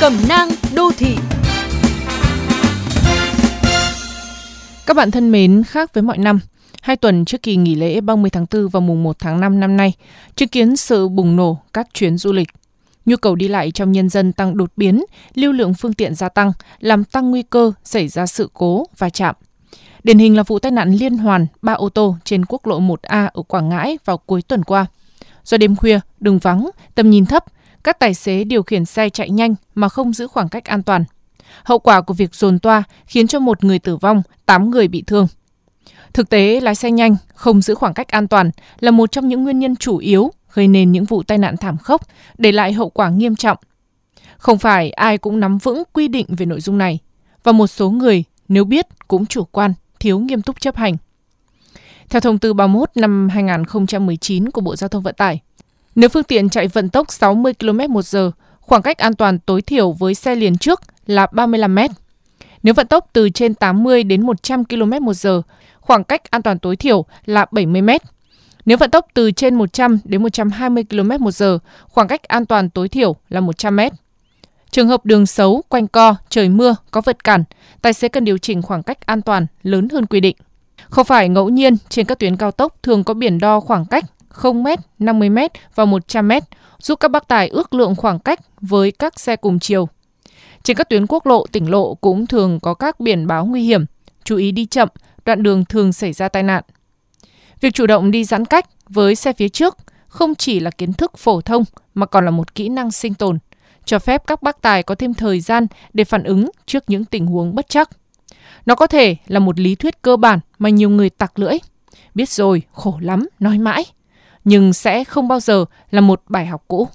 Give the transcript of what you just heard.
Cẩm nang đô thị Các bạn thân mến, khác với mọi năm, hai tuần trước kỳ nghỉ lễ 30 tháng 4 và mùng 1 tháng 5 năm nay, chứng kiến sự bùng nổ các chuyến du lịch. Nhu cầu đi lại trong nhân dân tăng đột biến, lưu lượng phương tiện gia tăng, làm tăng nguy cơ xảy ra sự cố và chạm. Điển hình là vụ tai nạn liên hoàn ba ô tô trên quốc lộ 1A ở Quảng Ngãi vào cuối tuần qua. Do đêm khuya, đường vắng, tầm nhìn thấp, các tài xế điều khiển xe chạy nhanh mà không giữ khoảng cách an toàn. Hậu quả của việc dồn toa khiến cho một người tử vong, 8 người bị thương. Thực tế, lái xe nhanh, không giữ khoảng cách an toàn là một trong những nguyên nhân chủ yếu gây nên những vụ tai nạn thảm khốc, để lại hậu quả nghiêm trọng. Không phải ai cũng nắm vững quy định về nội dung này, và một số người nếu biết cũng chủ quan, thiếu nghiêm túc chấp hành. Theo thông tư 31 năm 2019 của Bộ Giao thông Vận tải, nếu phương tiện chạy vận tốc 60 km một giờ, khoảng cách an toàn tối thiểu với xe liền trước là 35 m. Nếu vận tốc từ trên 80 đến 100 km một giờ, khoảng cách an toàn tối thiểu là 70 m. Nếu vận tốc từ trên 100 đến 120 km một giờ, khoảng cách an toàn tối thiểu là 100 m. Trường hợp đường xấu, quanh co, trời mưa, có vật cản, tài xế cần điều chỉnh khoảng cách an toàn lớn hơn quy định. Không phải ngẫu nhiên, trên các tuyến cao tốc thường có biển đo khoảng cách 0m, 50m và 100m, giúp các bác tài ước lượng khoảng cách với các xe cùng chiều. Trên các tuyến quốc lộ, tỉnh lộ cũng thường có các biển báo nguy hiểm, chú ý đi chậm, đoạn đường thường xảy ra tai nạn. Việc chủ động đi giãn cách với xe phía trước không chỉ là kiến thức phổ thông mà còn là một kỹ năng sinh tồn, cho phép các bác tài có thêm thời gian để phản ứng trước những tình huống bất chắc. Nó có thể là một lý thuyết cơ bản mà nhiều người tặc lưỡi. Biết rồi, khổ lắm, nói mãi. Nhưng sẽ không bao giờ là một bài học cũ.